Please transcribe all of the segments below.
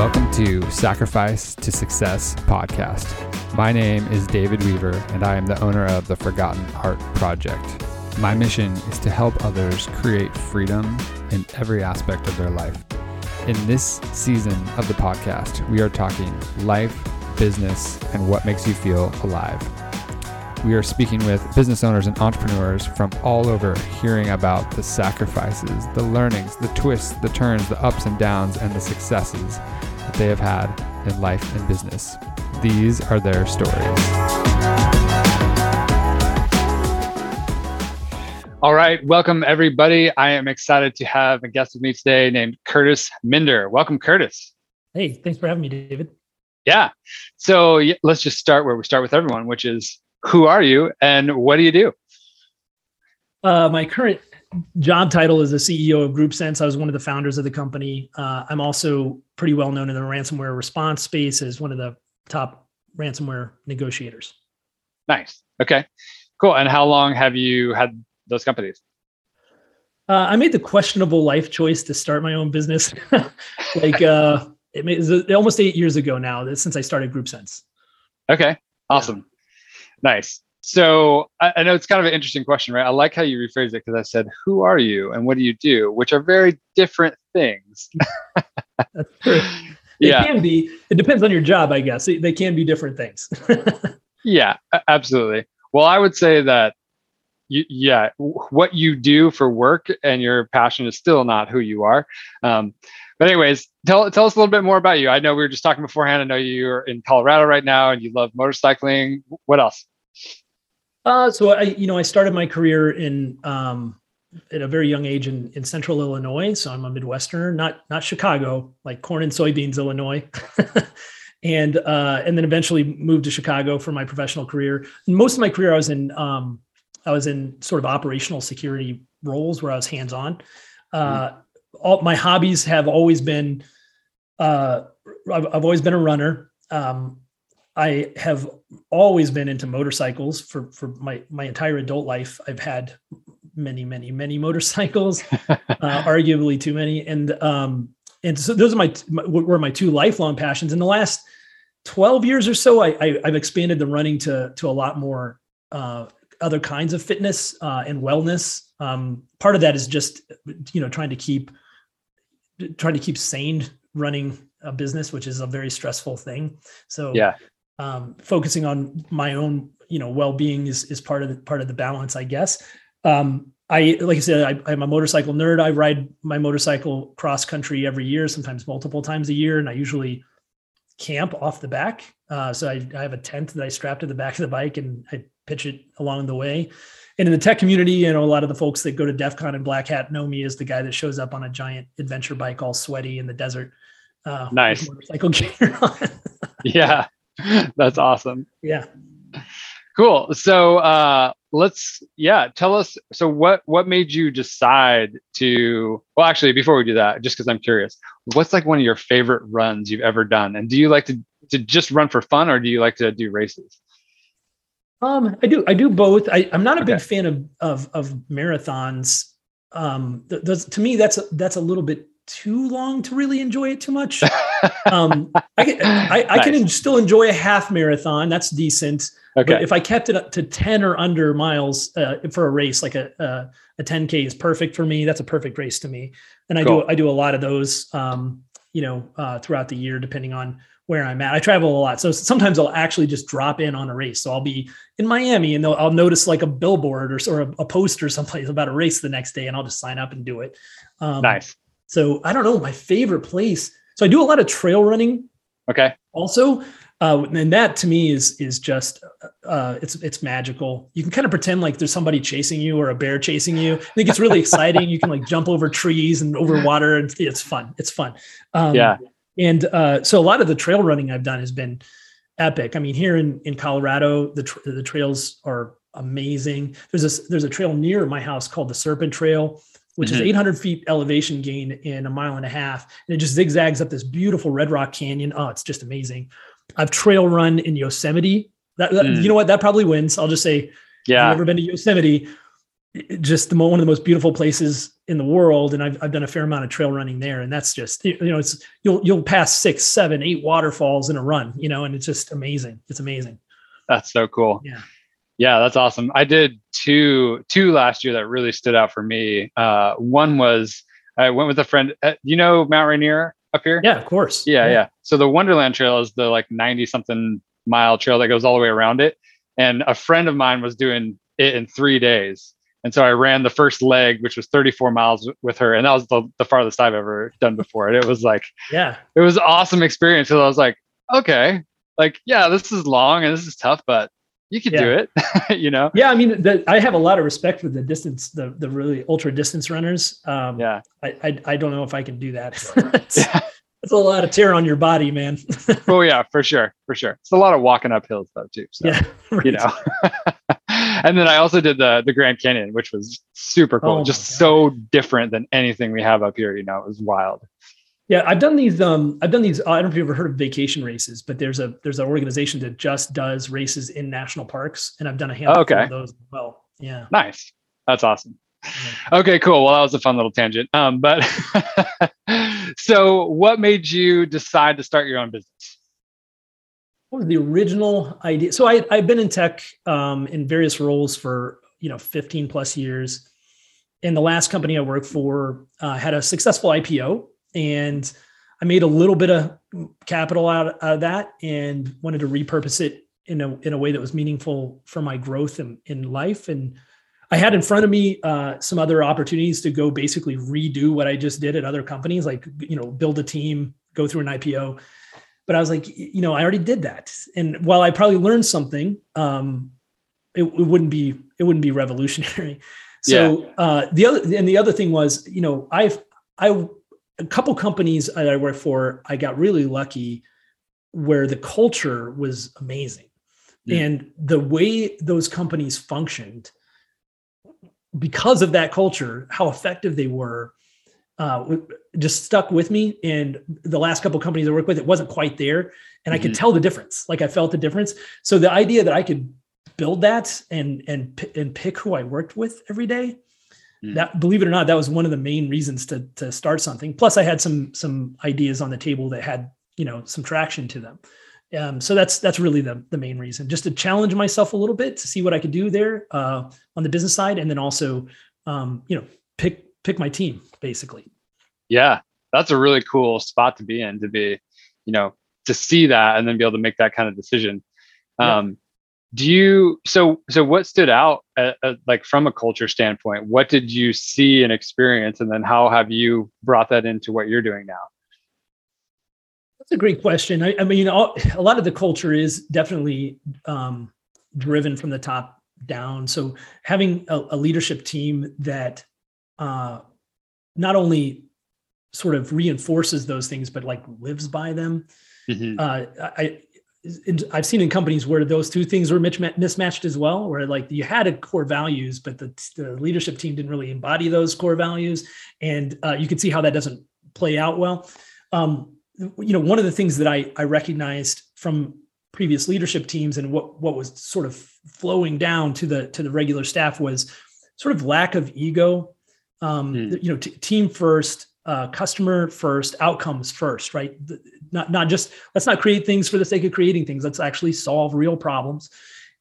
Welcome to Sacrifice to Success podcast. My name is David Weaver, and I am the owner of the Forgotten Art Project. My mission is to help others create freedom in every aspect of their life. In this season of the podcast, we are talking life, business, and what makes you feel alive. We are speaking with business owners and entrepreneurs from all over, hearing about the sacrifices, the learnings, the twists, the turns, the ups and downs, and the successes they have had in life and business. These are their stories. All right, welcome everybody. I am excited to have a guest with me today named Kurtis Minder. Welcome, Kurtis. Hey, thanks for having me, David. Yeah. So let's just start where we start with everyone, which is who are you and what do you do? Uh, my current job title is the CEO of GroupSense. I was one of the founders of the company. Uh, I'm also pretty well known in the ransomware response space as one of the top ransomware negotiators. Nice. Okay. Cool. And how long have you had those companies? Uh, I made the questionable life choice to start my own business. like uh, it was almost eight years ago now since I started GroupSense. Okay. Awesome. Nice. So I, I, know it's kind of an interesting question, right? I like how you rephrase it because I said, "Who are you and what do you do?" Which are very different things. That's true. yeah. It can be. It depends on your job, I guess. They can be different things. yeah, absolutely. Well, I would say that, you, yeah, what you do for work and your passion is still not who you are. Um, but anyways, tell tell us a little bit more about you. I know we were just talking beforehand. I know you're in Colorado right now and you love motorcycling. What else? Uh, so I, you know, I started my career in um, at a very young age in, in central Illinois. So I'm a Midwesterner, not not Chicago, like corn and soybeans, Illinois. and uh, and then eventually moved to Chicago for my professional career. most of my career, I was in um, I was in sort of operational security roles where I was hands on. Uh, mm. All my hobbies have always been. Uh, I've, I've always been a runner. Um, I have always been into motorcycles for for my my entire adult life. I've had many, many, many motorcycles, uh, arguably too many, and um, and so those are my, my were my two lifelong passions. In the last twelve years or so, I, I have expanded the running to to a lot more uh, other kinds of fitness uh, and wellness. Um, part of that is just you know trying to keep trying to keep sane running a business, which is a very stressful thing. So yeah, um, focusing on my own you know well-being is is part of the part of the balance i guess. Um, i like i said I, am a motorcycle nerd. I ride my motorcycle cross country every year sometimes multiple times a year and i usually camp off the back. Uh, so I, I, have a tent that i strap to the back of the bike and i pitch it along the way. And in the tech community you know a lot of the folks that go to def con and black hat know me as the guy that shows up on a giant adventure bike all sweaty in the desert uh, nice. motorcycle gear yeah That's awesome. Yeah. Cool. So uh let's yeah, tell us so what what made you decide to well actually before we do that, just because I'm curious, what's like one of your favorite runs you've ever done? And do you like to to just run for fun or do you like to do races? Um, I do. I do both. I, am not a okay. big fan of of, of marathons. Um, th- th- to me, that's a, that's a little bit too long to really enjoy it too much. um, I can, I, I nice. can still enjoy a half marathon. That's decent. Okay. But if I kept it up to 10 or under miles uh, for a race, like a, a, a 10K is perfect for me. That's a perfect race to me. And I cool. do, I do a lot of those, um, you know, uh, throughout the year, depending on where I'm at. I travel a lot. So sometimes I'll actually just drop in on a race. So I'll be in Miami and I'll notice like a billboard or, or a, a poster someplace about a race the next day and I'll just sign up and do it. Um, nice. So I don't know my favorite place. So I do a lot of trail running. Okay. Also, uh, and that to me is is just uh, it's it's magical. You can kind of pretend like there's somebody chasing you or a bear chasing you. I think it's really exciting. You can like jump over trees and over water, and it's fun. It's fun. Um, yeah. And uh, so a lot of the trail running I've done has been epic. I mean, here in in Colorado, the tra- the trails are amazing. There's a there's a trail near my house called the Serpent Trail which mm-hmm. is 800 feet elevation gain in a mile and a half. And it just zigzags up this beautiful Red Rock Canyon. Oh, it's just amazing. I've trail run in Yosemite. That, that mm. You know what? That probably wins. I'll just say, yeah. Have you ever been to Yosemite? just the, one of the most beautiful places in the world. And I've, I've done a fair amount of trail running there. And that's just, you know, it's, you'll, you'll pass six, seven, eight waterfalls in a run, you know, and it's just amazing. It's amazing. That's so cool. Yeah. Yeah, that's awesome. I did two two last year that really stood out for me. Uh, one was I went with a friend. Uh, you know Mount Rainier up here? Yeah, of course. Yeah, yeah, yeah. So the Wonderland Trail is the like ninety something mile trail that goes all the way around it. And a friend of mine was doing it in three days. And so I ran the first leg, which was 34 miles with her. And that was the, the farthest I've ever done before. And it was like, yeah, it was awesome experience. So I was like, okay, like, yeah, this is long and this is tough, but you could yeah. do it, you know? Yeah. I mean, the, I have a lot of respect for the distance, the, the really ultra distance runners. Um, yeah. I, I, I, don't know if I can do that. yeah. It's a lot of tear on your body, man. oh yeah, for sure, for sure. It's a lot of walking up hills though too. So, yeah, right. you know. and then I also did the the Grand Canyon, which was super cool. Oh Just so different than anything we have up here. You know, it was wild. Yeah, I've done these. Um, I've done these. I don't know if you've ever heard of vacation races, but there's a there's an organization that just does races in national parks, and I've done a handful okay. of those as well. Yeah, nice. That's awesome. Okay, cool. Well, that was a fun little tangent. Um, but so what made you decide to start your own business? What was the original idea? So I, I've been in tech um, in various roles for you know 15 plus years. And the last company I worked for uh, had a successful IPO, and I made a little bit of capital out, out of that, and wanted to repurpose it in a in a way that was meaningful for my growth in, in life and I had in front of me uh, some other opportunities to go basically redo what I just did at other companies, like you know, build a team, go through an IPO. But I was like, you know, I already did that, and while I probably learned something, um, it, it wouldn't be it wouldn't be revolutionary. So yeah. uh, the other and the other thing was, you know, I've I a couple companies that I worked for, I got really lucky where the culture was amazing, mm. and the way those companies functioned because of that culture, how effective they were, uh, just stuck with me. And the last couple companies I worked with, it wasn't quite there, and mm-hmm. I could mm-hmm. tell the difference. Like I felt the difference. So the idea that I could build that and and and pick who I worked with every day, mm. that believe it or not, that was one of the main reasons to to start something. Plus, I had some some ideas on the table that had you know some traction to them. Um, so that's that's really the the main reason, just to challenge myself a little bit to see what I could do there uh, on the business side, and then also, um, you know, pick pick my team basically. Yeah, that's a really cool spot to be in. To be, you know, to see that and then be able to make that kind of decision. Um, yeah. Do you so so? What stood out, at, at, like from a culture standpoint? What did you see and experience, and then how have you brought that into what you're doing now? That's a great question. I, I mean, all, a lot of the culture is definitely um, driven from the top down. So having a, a leadership team that uh, not only sort of reinforces those things, but like lives by them. Mm-hmm. Uh, I, I've seen in companies where those two things were mismatched as well, where like you had a core values, but the, the leadership team didn't really embody those core values, and uh, you can see how that doesn't play out well. Um, you know, one of the things that I, I recognized from previous leadership teams and what, what was sort of flowing down to the, to the regular staff was sort of lack of ego, um, mm. you know, t- team first, uh, customer first, outcomes first, right? Not, not just, let's not create things for the sake of creating things. Let's actually solve real problems.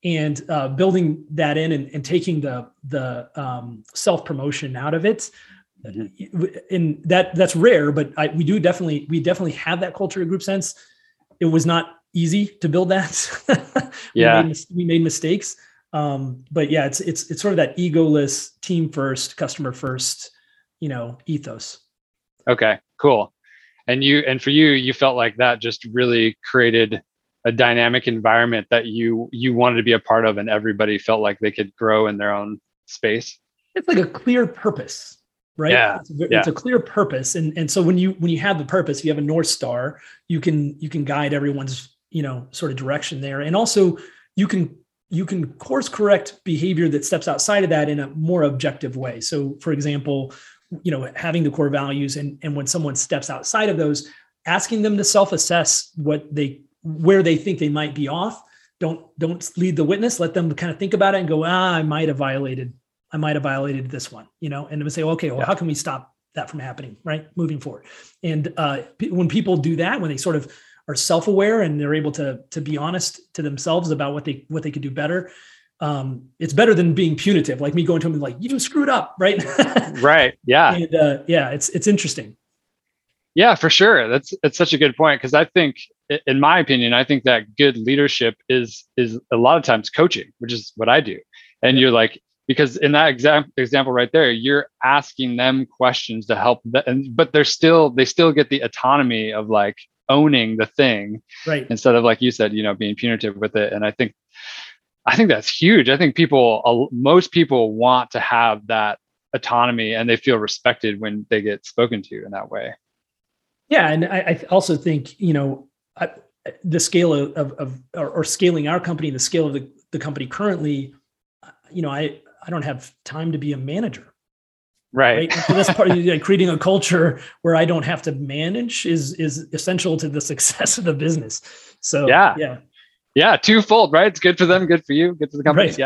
And uh, building that in and, and taking the, the um, self-promotion out of it. Mm-hmm. and that that's rare but I, we do definitely we definitely have that culture of GroupSense. It was not easy to build that. We yeah. made, we made mistakes. Um, but yeah it's it's it's sort of that egoless team first customer first you know ethos okay cool. And you and for you you felt like that just really created a dynamic environment that you you wanted to be a part of and everybody felt like they could grow in their own space? It's like a clear purpose right? Yeah. It's, a, yeah. it's a clear purpose. And and so when you when you have the purpose you have a north star you can you can guide everyone's you know sort of direction there. And also you can you can course correct behavior that steps outside of that in a more objective way. So for example you know having the core values and and when someone steps outside of those asking them to self assess what they where they think they might be off don't don't lead the witness let them kind of think about it and go ah i might have violated I might have violated this one, you know, and we say, okay, well, Yeah. how can we stop that from happening, right? Moving forward. And uh, p- when people do that, when they sort of are self-aware and they're able to to be honest to themselves about what they what they could do better, um, it's better than being punitive, like me going to him and like you screwed up, right? Right. Yeah. and uh, yeah, it's it's interesting. Yeah, for sure. That's it's such a good point because I think, in my opinion, I think that good leadership is is a lot of times coaching, which is what I do. And you're like, because in that exam- example right there, you're asking them questions to help them, and, but they're still they still get the autonomy of like owning the thing Right. instead of like you said, you know, being punitive with it. And I think I think that's huge. I think people, most people want to have that autonomy and they feel respected when they get spoken to in that way. Yeah, and I, I also think you know I, the scale of, of, of or, or scaling our company, the scale of the, the company currently, uh, you know, I I don't have time to be a manager, Right. right? So that's part of like, creating a culture where I don't have to manage is is essential to the success of the business. So Yeah. yeah, Yeah, twofold, right? It's good for them, good for you, good for the company. Right.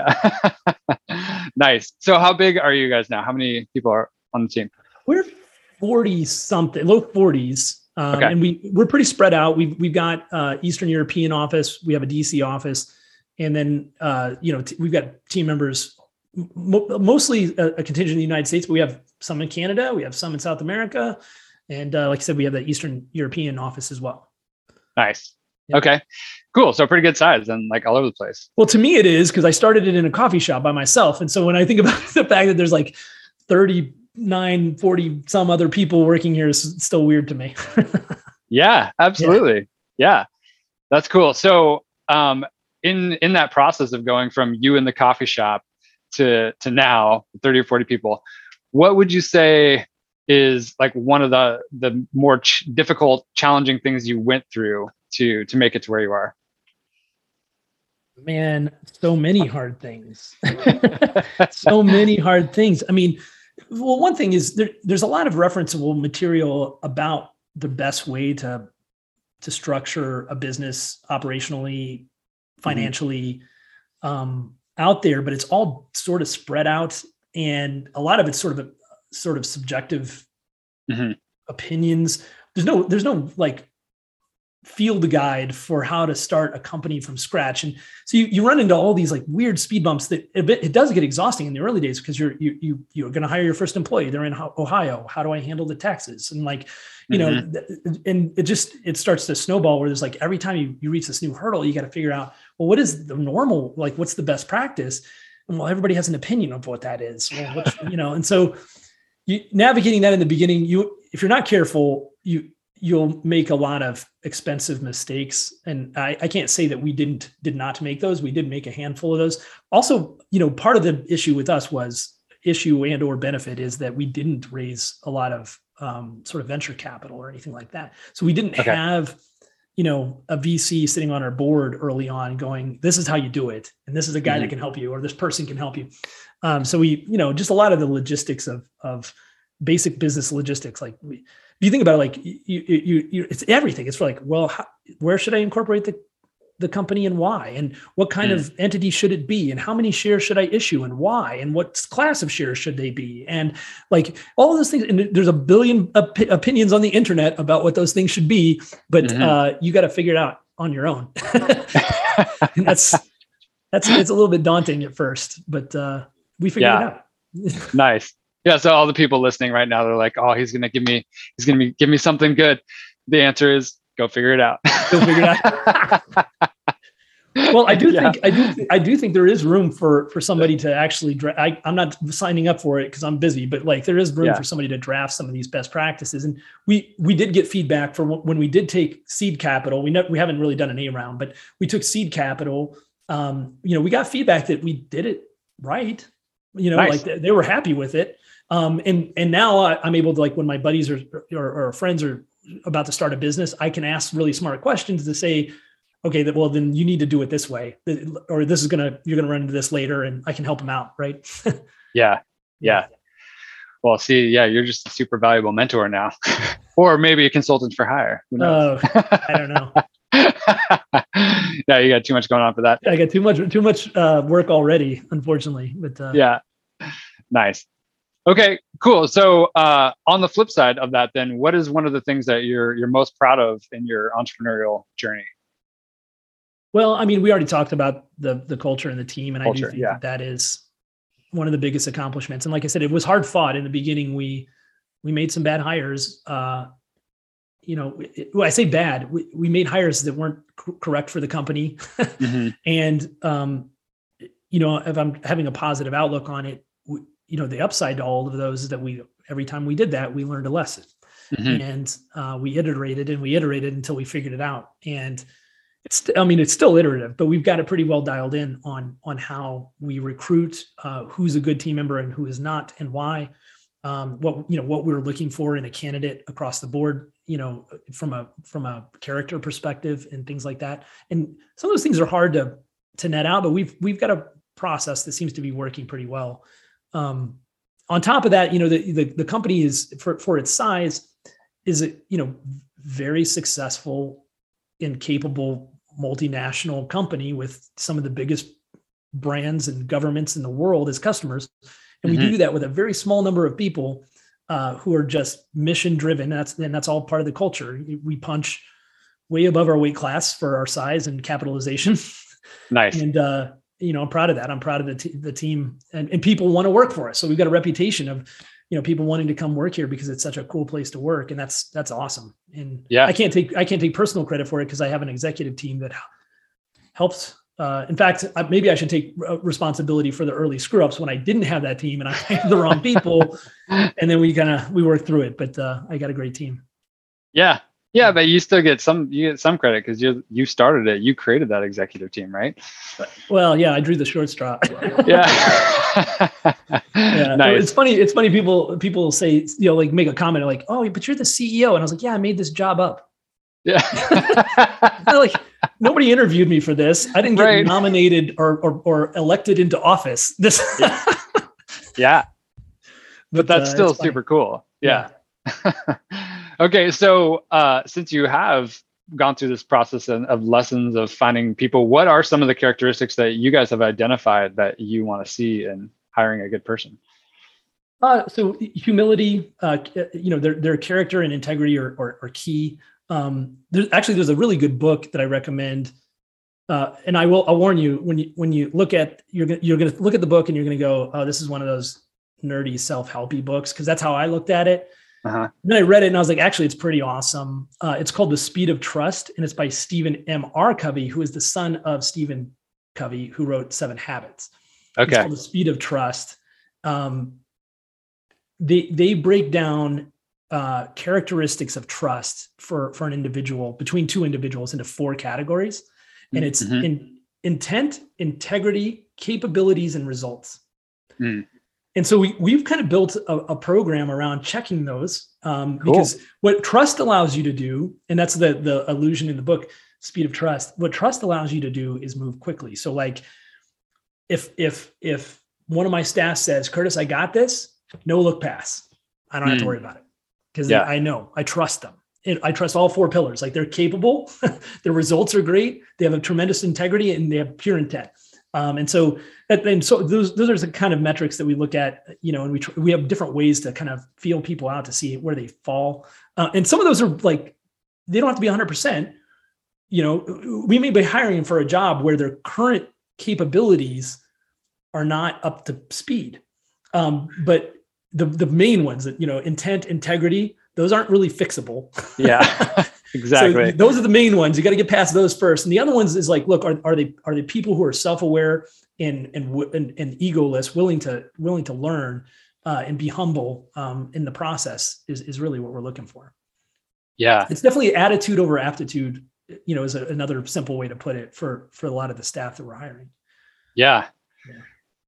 Yeah. nice. So how big are you guys now? How many people are on the team? we're forty something, low forties. Um, Okay. And we we're pretty spread out. We've we've got uh, Eastern European office. We have a DC office, and then uh, you know t- we've got team members, mo- mostly a, a contingent in the United States, but we have some in Canada. We have some in South America, and uh, like I said, we have the Eastern European office as well. Nice. Yeah. Okay. Cool. So pretty good size and like all over the place. Well, to me, it is because I started it in a coffee shop by myself, and so when I think about the fact that there's like 39, 40 some other people working here, is still weird to me. Yeah, absolutely. Yeah. That's cool. So um in in that process of going from you in the coffee shop to to now 30 or 40 people, what would you say is like one of the the more ch- difficult challenging things you went through to to make it to where you are? Man, so many hard things. so many hard things. I mean, well, one thing is there, there's a lot of referenceable material about the best way to to structure a business operationally, financially um, out there, but it's all sort of spread out, and a lot of it's sort of a sort of subjective Mhm. opinions. There's no there's no like field guide for how to start a company from scratch. And so you, you run into all these like weird speed bumps that it, it does get exhausting in the early days because you're you, you you're going to hire your first employee. They're in ohio. How do i handle the taxes? And like you know mm-hmm. th- and it just it starts to snowball where there's like every time you, you reach this new hurdle you got to figure out well what is the normal like what's the best practice? And well everybody has an opinion of what that is. Well, which, you know and so you navigating that in the beginning you if you're not careful you you'll make a lot of expensive mistakes. And I, I can't say that we didn't did not make those. We did make a handful of those. Also you know part of the issue with us was issue and or benefit is that we didn't raise a lot of um, sort of venture capital or anything like that. So we didn't Okay. have you know a vc sitting on our board early on going this is how you do it and this is a guy that Mhm. can help you or this person can help you. Um, so we you know just a lot of the logistics of of basic business logistics like we, you think about it, like you, you, you, it's everything. It's like, well, how, where should I incorporate the the company and why, and what kind Mm. of entity should it be, and how many shares should I issue, and why, and what class of shares should they be, and like all of those things. And there's a billion op- opinions on the internet about what those things should be, but Mhm. uh, you got to figure it out on your own. and that's that's it's a little bit daunting at first, but uh, we figured Yeah. it out. nice. Yeah. So all the people listening right now, they're like, "Oh, he's gonna give me, he's gonna be, give me something good." The answer is, go figure it out. Go figure it out. well i do Yeah. think i do i do think there is room for for somebody to actually dra- I, i'm not signing up for it because i'm busy but like there is room Yeah. for somebody to draft some of these best practices and we we did get feedback from when we did take seed capital we ne- we haven't really done an a round but we took seed capital um you know we got feedback that we did it right you know Nice. like they, they were happy with it um and and now I, i'm able to like when my buddies or, or or friends are about to start a business i can ask really smart questions to say okay that well then you need to do it this way or this is gonna you're gonna run into this later and i can help them out right yeah. Yeah. Well, see, yeah, you're just a super valuable mentor now, or maybe a consultant for hire. Who knows? oh i don't know yeah, you got too much going on for that. i got too much too much uh, work already unfortunately but uh, Yeah. Nice. Okay, cool. So uh, on the flip side of that, then, what is one of the things that you're you're most proud of in your entrepreneurial journey? Well, I mean, we already talked about the the culture and the team, and culture, I do think yeah. that, that is one of the biggest accomplishments. And like I said, it was hard fought in the beginning. We we made some bad hires. Uh, you know, it, well, I say bad. We, we made hires that weren't c- correct for the company, mm-hmm. and um, you know, if I'm having a positive outlook on it, you know, the upside to all of those is that we every time we did that, we learned a lesson, mm-hmm. and uh, we iterated and we iterated until we figured it out. And it's, I mean, it's still iterative, but we've got it pretty well dialed in on on how we recruit, uh, who's a good team member and who is not, and why. Um, what you know, what we we're looking for in a candidate across the board, you know, from a from a character perspective and things like that. And some of those things are hard to to net out, but we've we've got a process that seems to be working pretty well. Um, on top of that, you know, the, the, the company is for, for its size is a, you know, very successful and capable multinational company with some of the biggest brands and governments in the world as customers. And mm-hmm. we do that with a very small number of people uh, who are just mission driven. That's, and that's all part of the culture. We punch way above our weight class for our size and capitalization. Nice. and, uh, you know, I'm proud of that. I'm proud of the, t- the team and, and people want to work for us. So we've got a reputation of, you know, people wanting to come work here because it's such a cool place to work. And that's, that's awesome. And yeah, I can't take, I can't take personal credit for it because I have an executive team that helps. Uh, in fact, maybe I should take responsibility for the early screw ups when I didn't have that team and I had the wrong people. and then we kind of, we worked through it, but uh, I got a great team. Yeah. Yeah, but you still get some you get some credit because you you started it. You created that executive team, right? Well, yeah, I drew the short straw. yeah. yeah. Nice. It's funny. It's funny. People people say you know like make a comment like, "Oh, but you're the CEO," and I was like, "Yeah, I made this job up." Yeah. like nobody interviewed me for this. I didn't get right. nominated or, or or elected into office. This. yeah. But, but that's uh, still super cool. yeah. yeah. Okay, so uh, since you have gone through this process of, lessons of finding people, what are some of the characteristics that you guys have identified that you want to see in hiring a good person? Uh, so humility, uh, you know, their their character and integrity are are, are key. Um, there's actually there's a really good book that I recommend, uh, and I will I'll warn you when you when you look at you're gonna, you're going to look at the book and you're going to go, oh, this is one of those nerdy self helpy books because that's how I looked at it. Uh-huh. Then I read it and I was like, actually, it's pretty awesome. Uh, it's called The Speed of Trust, and it's by Stephen M. R. Covey, who is the son of Stephen Covey, who wrote Seven Habits. Okay. It's called The Speed of Trust. Um, they they break down uh, characteristics of trust for for an individual between two individuals into four categories, and it's mm-hmm. in, intent, integrity, capabilities, and results. Mm and so we, we've kind of built a, a program around checking those um, cool. because what trust allows you to do and that's the the illusion in the book speed of trust what trust allows you to do is move quickly so like if if if one of my staff says Kurtis i got this no look pass i don't mm. have to hmm. worry about it because yeah. i know i trust them i trust all four pillars like they're capable their results are great they have a tremendous integrity and they have pure intent um, and so, and so those those are the kind of metrics that we look at, you know, and we tr- we have different ways to kind of feel people out to see where they fall. Uh, and some of those are like they don't have to be 100. percent You know, we may be hiring for a job where their current capabilities are not up to speed. Um, but the the main ones that you know, intent, integrity, those aren't really fixable. Yeah. Exactly. So those are the main ones. You got to get past those first. And the other ones is like, look, are, are they are they people who are self-aware and and and, and egoless, willing to willing to learn uh, and be humble um, in the process is is really what we're looking for. Yeah, it's definitely attitude over aptitude. You know, is a, another simple way to put it for for a lot of the staff that we're hiring. Yeah. yeah.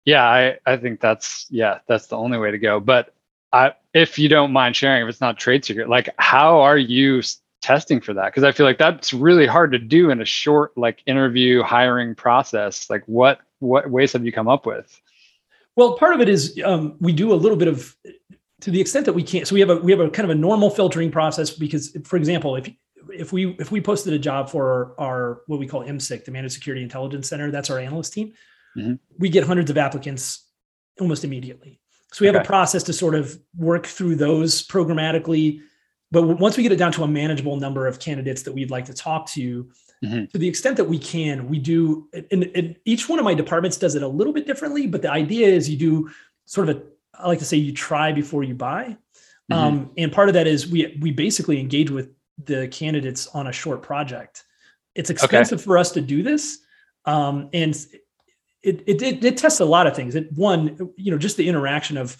Yeah, I, I think that's yeah, that's the only way to go. But I, if you don't mind sharing, if it's not trade secret, like how are you testing for that because i feel like that's really hard to do in a short like interview hiring process like what what ways have you come up with well part of it is um, we do a little bit of to the extent that we can't so we have a we have a kind of a normal filtering process because for example if if we if we posted a job for our, our what we call MSIC, the Managed Security Intelligence Center, that's our analyst team. Mm-hmm. We get hundreds of applicants almost immediately. So we have Okay. a process to sort of work through those programmatically. But once we get it down to a manageable number of candidates that we'd like to talk to, Mhm. to the extent that we can, we do. And, and each one of my departments does it a little bit differently. But the idea is you do sort of a. I like to say you try before you buy. Mhm. Um, and part of that is we we basically engage with the candidates on a short project. It's expensive for us to do this, um, and it, it it it tests a lot of things. It one, you know, just the interaction of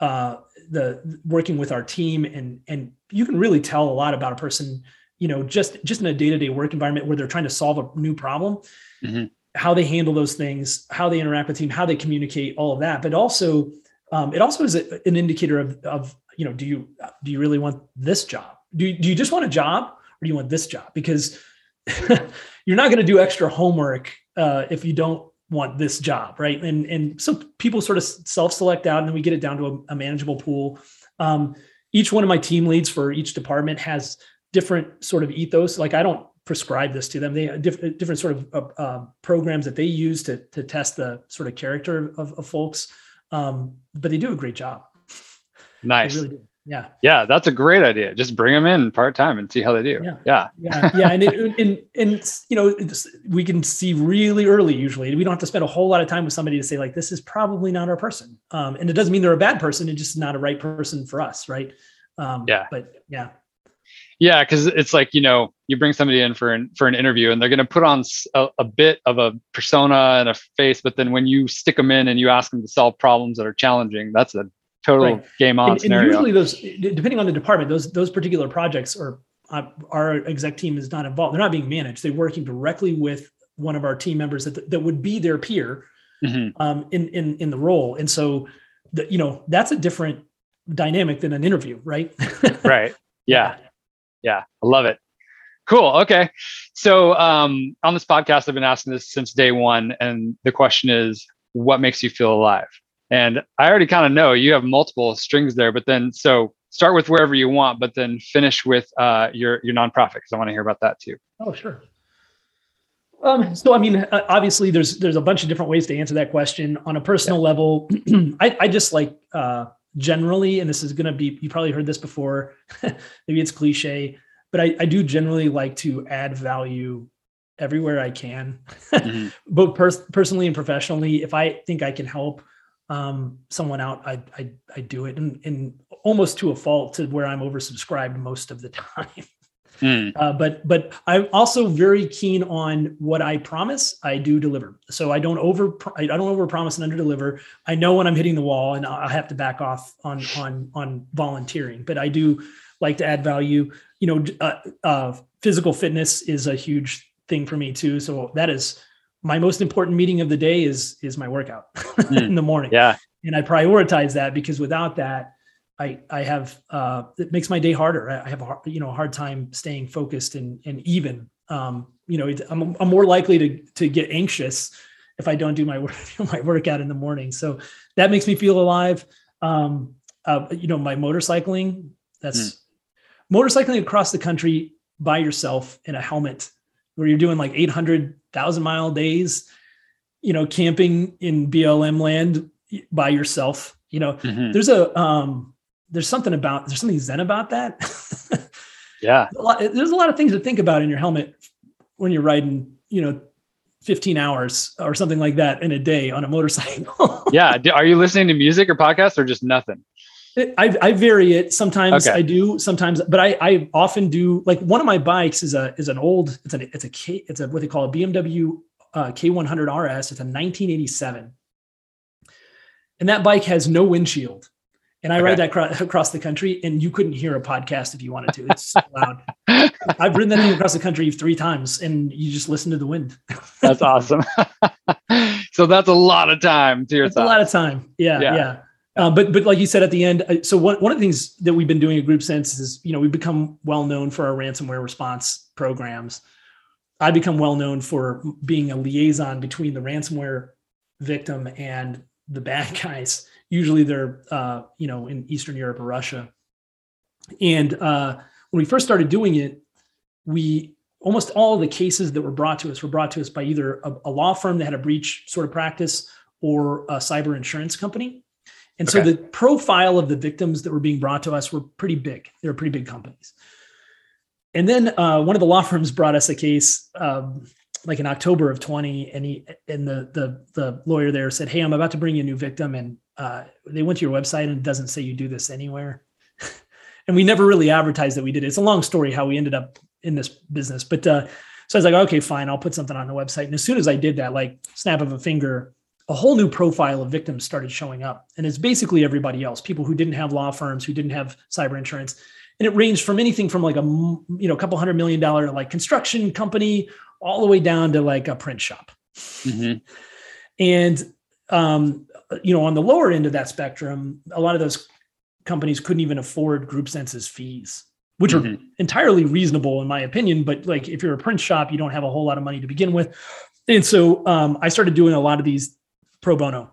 uh, the working with our team, and and you can really tell a lot about a person, you know, just just in a day to day work environment where they're trying to solve a new problem, Mhm. how they handle those things, how they interact with team, how they communicate, all of that. But also, um, it also is a, an indicator of of you know, do you do you really want this job? Do you, do you just want a job, or do you want this job? Because you're not going to do extra homework uh, if you don't want this job, right? And and so people sort of self-select out, and then we get it down to a, a manageable pool. Um, each one of my team leads for each department has different sort of ethos. Like I don't prescribe this to them; they have diff- different sort of uh, uh, programs that they use to to test the sort of character of, of folks. Um, but they do a great job. nice. Really. Yeah. Yeah, that's a great idea. Just bring them in part time and see how they do. Yeah. Yeah. yeah yeah and it, and and you know we can see really early usually we don't have to spend a whole lot of time with somebody to say like this is probably not our person um, and it doesn't mean they're a bad person it's just not a right person for us right um, Yeah. but yeah Yeah, because it's like you know you bring somebody in for an for an interview and they're going to put on a bit of a persona and a face, but then when you stick them in and you ask them to solve problems that are challenging, that's a total Right. game on and, and usually those depending on the department those those particular projects are uh, our exec team is not involved they're not being managed they're working directly with one of our team members that, that would be their peer Mhm. um, in in in the role and so the, you know that's a different dynamic than an interview right right. Yeah. Yeah. I love it. Cool. Okay. So um, on this podcast, I've been asking this since day one, and the question is, what makes you feel alive? And I already kind of know you have multiple strings there, but then so start with wherever you want, but then finish with uh, your your nonprofit because I want to hear about that too. Oh, sure. Um, so, I mean, uh, obviously, there's there's a bunch of different ways to answer that question. On a personal level, I, I just like uh, generally, and this is going to be you probably heard this before. maybe it's cliche, but I, I do generally like to add value everywhere I can, Mhm. both pers- personally and professionally. If I think I can help um, someone out, I, I I do it, and, and almost to a fault to where I'm oversubscribed most of the time. Mm. Uh, but but I'm also very keen on what I promise. I do deliver. So I don't over I don't over promise and under deliver. I know when I'm hitting the wall, and I have to back off on on on volunteering. But I do like to add value. You know, uh, uh, physical fitness is a huge thing for me too. So that is my most important meeting of the day is is my workout in the morning Yeah. and I prioritize that because without that, I I have uh, it makes my day harder. I have a har- you know a hard time staying focused and and even. Um, you know, I'm I'm more likely to to get anxious if I don't do my work, my workout in the morning. So that makes me feel alive. Um, uh, you know, my motorcycling. That's motorcycling across the country by yourself in a helmet, where you're doing like 800,000 mile days. You know, camping in BLM land by yourself. You know, Mhm. there's a um there's something about there's something zen about that Yeah. a lot, there's a lot of things to think about in your helmet when you're riding you know 15 hours or something like that in a day on a motorcycle Yeah. Are you listening to music or podcasts or just nothing? I, I vary it. Sometimes Okay. i do sometimes but I, I often do like one of my bikes is a is an old it's an it's a K, it's a what they call a bmw uh, k100 rs it's a 1987 and that bike has no windshield. And i ride that cro- across the country and you couldn't hear a podcast if you wanted to. It's so loud. I've ridden that thing across the country three times and you just listen to the wind. That's awesome. so that's a lot of time to it's a lot of time. Yeah Yeah. yeah, Uh, but but like you said at the end uh, so one, one of the things that we've been doing at GroupSense is you know we've become well known for our ransomware response programs. I become well known for being a liaison between the ransomware victim and the bad guys. Usually they're uh, you know in eastern europe or russia. And uh, when we first started doing it we almost all the cases that were brought to us were brought to us by either a, a law firm that had a breach sort of practice or a cyber insurance company And so the profile of the victims that were being brought to us were pretty big. They were pretty big companies. And then uh, one of the law firms brought us a case um, like in October of 20, and he and the the the lawyer there said, "Hey, I'm about to bring you a new victim, and uh, they went to your website and it doesn't say you do this anywhere." and we never really advertised that we did it. It's a long story how we ended up in this business, but uh, so I was like, "Okay, fine, I'll put something on the website." And as soon as I did that, like snap of a finger, a whole new profile of victims started showing up, and it's basically everybody else, people who didn't have law firms, who didn't have cyber insurance. And it ranged from anything from like a you know a couple hundred million dollar like construction company all the way down to like a print shop. Mhm. and um, you know on the lower end of that spectrum a lot of those companies couldn't even afford GroupSense's fees which are Mhm. entirely reasonable in my opinion. But like if you're a print shop you don't have a whole lot of money to begin with. And so um, i started doing a lot of these pro bono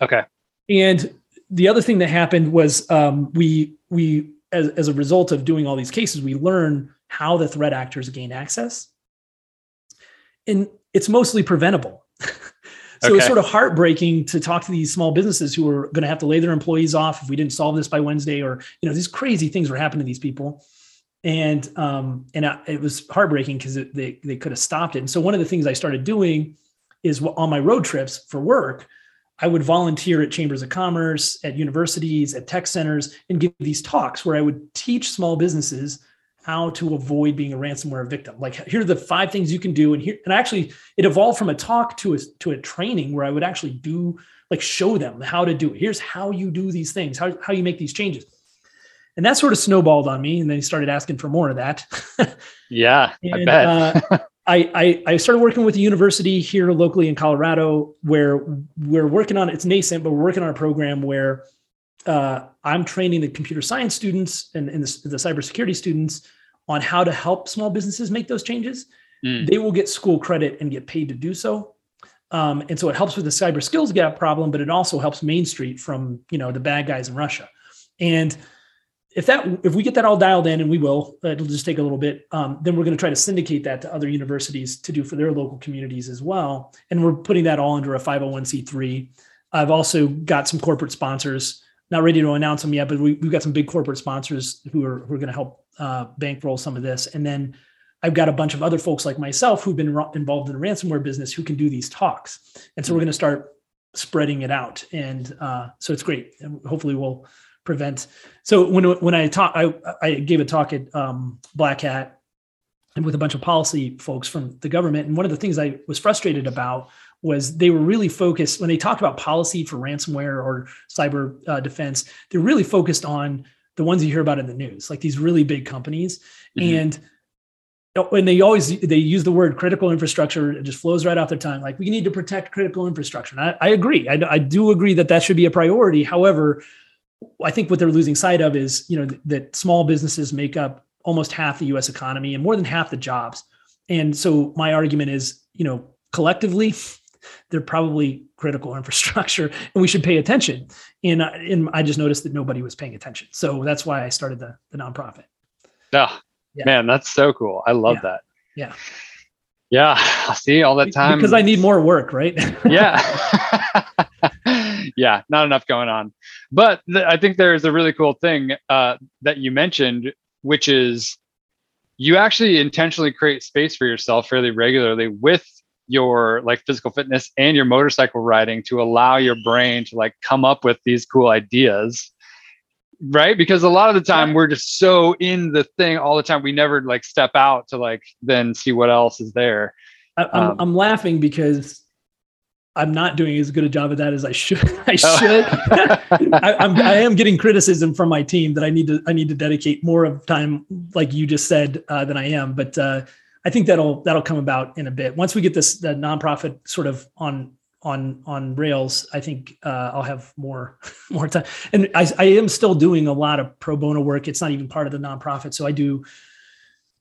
Okay. and the other thing that happened was um, we we as, as a result of doing all these cases, we learn how the threat actors gain access, and it's mostly preventable. so it's sort of heartbreaking to talk to these small businesses who are going to have to lay their employees off if we didn't solve this by Wednesday, or you know these crazy things were happening to these people, and um, and I, it was heartbreaking because they they could have stopped it. And so one of the things I started doing is on my road trips for work. I would volunteer at chambers of commerce, at universities, at tech centers, and give these talks where I would teach small businesses how to avoid being a ransomware victim. Like, here are the five things you can do. And here, and actually, it evolved from a talk to a to a training where I would actually do like show them how to do it. Here's how you do these things, how how you make these changes. And that sort of snowballed on me, and then he started asking for more of that. Yeah, I bet. uh, I, I I started working with a university here locally in Colorado where we're working on it's nascent, but we're working on a program where uh, I'm training the computer science students and, and the, the cybersecurity students on how to help small businesses make those changes. Mm. They will get school credit and get paid to do so. Um, and so it helps with the cyber skills gap problem, but it also helps Main Street from you know the bad guys in Russia. And if that if we get that all dialed in, and we will, it'll just take a little bit. Um, then we're going to try to syndicate that to other universities to do for their local communities as well. And we're putting that all under a 501c3. I've also got some corporate sponsors. Not ready to announce them yet, but we, we've got some big corporate sponsors who are who are going to help uh, bankroll some of this. And then I've got a bunch of other folks like myself who've been ro- involved in the ransomware business who can do these talks. And so we're going to start spreading it out. And uh, so it's great. And hopefully we'll prevent. So when when I talk, I, I gave a talk at um, Black Hat and with a bunch of policy folks from the government. And one of the things I was frustrated about was they were really focused when they talked about policy for ransomware or cyber uh, defense. They're really focused on the ones you hear about in the news, like these really big companies. Mhm. And when they always they use the word critical infrastructure, it just flows right off their tongue. Like we need to protect critical infrastructure. And I, I agree. I, I do agree that that should be a priority. However, I think what they're losing sight of is, you know, th- that small businesses make up almost half the U.S. economy and more than half the jobs. And so my argument is, you know, collectively, they're probably critical infrastructure, and we should pay attention. And, I- and I just noticed that nobody was paying attention, so that's why I started the the nonprofit. Oh, Yeah. man, that's so cool. I love Yeah. that. Yeah. Yeah. I See all that time. because I need more work, right? yeah. Yeah. Not enough going on. But th- I think there's a really cool thing uh, that you mentioned, which is you actually intentionally create space for yourself fairly regularly with your like physical fitness and your motorcycle riding to allow your brain to like come up with these cool ideas right because a lot of the time we're just so in the thing all the time we never like step out to like then see what else is there I, I'm, Um, I'm laughing because I'm not doing as good a job of that as I should. I Oh. should. I, I'm, I am getting criticism from my team that I need to I need to dedicate more of time, like you just said, uh, than I am. But uh, I think that'll that'll come about in a bit. Once we get this the nonprofit sort of on on on rails, I think uh, I'll have more more time. And I, I am still doing a lot of pro bono work. It's not even part of the nonprofit, so I do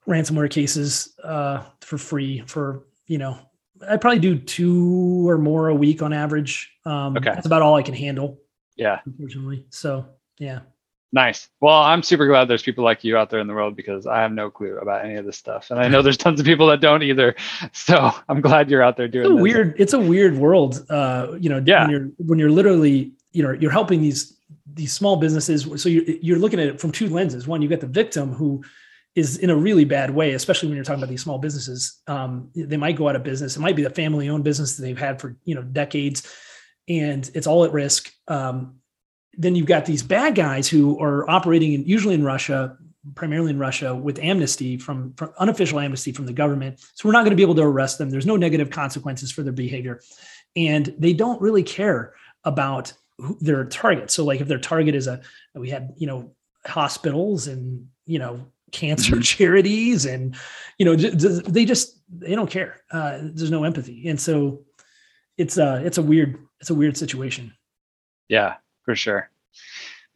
ransomware cases uh, for free for you know I probably do two or more a week on average. Um, Okay. that's about all I can handle, yeah unfortunately. So yeah. Nice. Well, I'm super glad there's people like you out there in the world because I have no clue about any of this stuff, and I know there's tons of people that don't either. So I'm glad you're out there doing It's weird. It's a weird world. Uh, you know, Yeah. when you're when you're literally you know you're helping these these small businesses so you're, you're looking at it from two lenses one you got the victim who is in a really bad way especially when you're talking about these small businesses. Um, they might go out of business. It might be a family owned business that they've had for you know decades and it's all at risk. Um, then you've got these bad guys who are operating in, usually in russia primarily in russia with amnesty from, from unofficial amnesty from the government. So we're not going to be able to arrest them. There's no negative consequences for their behavior. And they don't really care about their target. So like if their target is a, we had, you know, hospitals and, you know, cancer charities and, you know, they just, they don't care. Uh, there's no empathy. And so it's a, it's a weird, it's a weird situation. Yeah, for sure.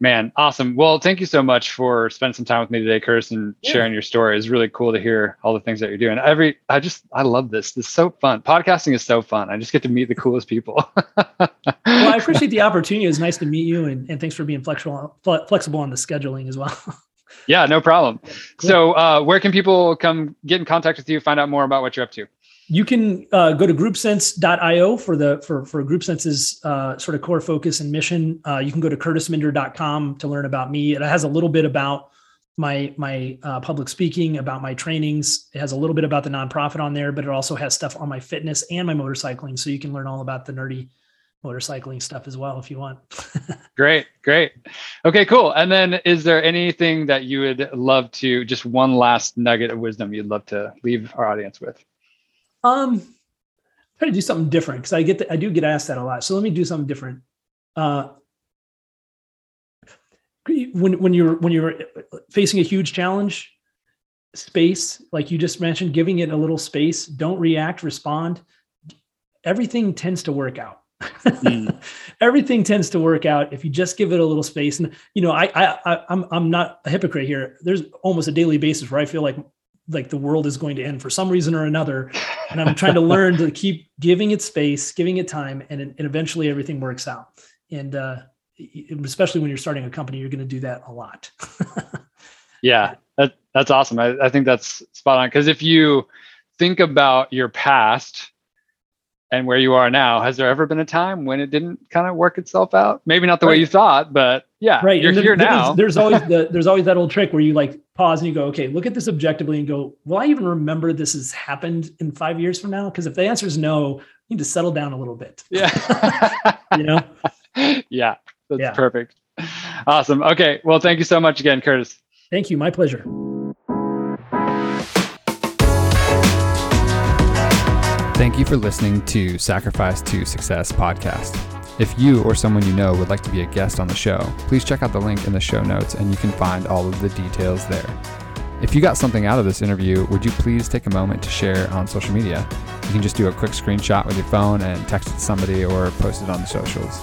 Man, awesome. Well, thank you so much for spending some time with me today, Kurtis, and yeah. sharing your story. It's really cool to hear all the things that you're doing. Every, I just, I love this. This is so fun. Podcasting is so fun. I just get to meet the coolest people. well, I appreciate the opportunity. It's nice to meet you, and, and thanks for being flexible, flexible on the scheduling as well. yeah, no problem. So, uh, where can people come get in contact with you, find out more about what you're up to? you can uh, go to groupsense.io for the for for groupsense's uh, sort of core focus and mission uh, you can go to kurtisminder.com to learn about me it has a little bit about my my uh, public speaking about my trainings it has a little bit about the nonprofit on there but it also has stuff on my fitness and my motorcycling so you can learn all about the nerdy motorcycling stuff as well if you want great great okay cool and then is there anything that you would love to just one last nugget of wisdom you'd love to leave our audience with um, try to do something different because I get the, I do get asked that a lot. So let me do something different. Uh, when when you're when you're facing a huge challenge, space like you just mentioned, giving it a little space. Don't react, respond. Everything tends to work out. Mm. Everything tends to work out if you just give it a little space. And you know, I I I'm I'm not a hypocrite here. There's almost a daily basis where I feel like like the world is going to end for some reason or another and i'm trying to learn to keep giving it space giving it time and, and eventually everything works out and uh, especially when you're starting a company you're going to do that a lot yeah that, that's awesome I, I think that's spot on because if you think about your past and where you are now has there ever been a time when it didn't kind of work itself out? Maybe not the right. way you thought but yeah right you're here now. there's always the, there's always that old trick where you like pause and you go okay look at this objectively and go will i even remember this has happened in five years from now? Because if the answer is no you need to settle down a little bit. Yeah. You know? Yeah that's yeah. perfect. Awesome. Okay well thank you so much again Kurtis. Thank you my pleasure Thank you for listening to Sacrifice to Success podcast. If you or someone you know would like to be a guest on the show, please check out the link in the show notes and you can find all of the details there. If you got something out of this interview, would you please take a moment to share on social media? You can just do a quick screenshot with your phone and text it to somebody or post it on the socials.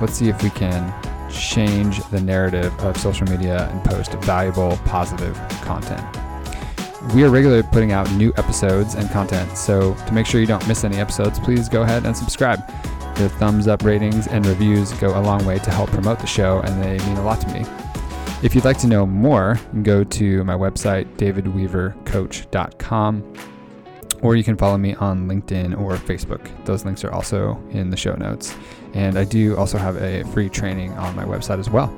Let's see if we can change the narrative of social media and post valuable, positive content we are regularly putting out new episodes and content. So to make sure you don't miss any episodes, please go ahead and subscribe. Your thumbs up ratings and reviews go a long way to help promote the show, and they mean a lot to me. If you'd like to know more, go to my website, davidweavercoach.com, or you can follow me on LinkedIn or Facebook. Those links are also in the show notes. And I do also have a free training on my website as well.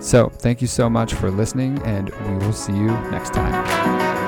So, thank you so much for listening, and we will see you next time.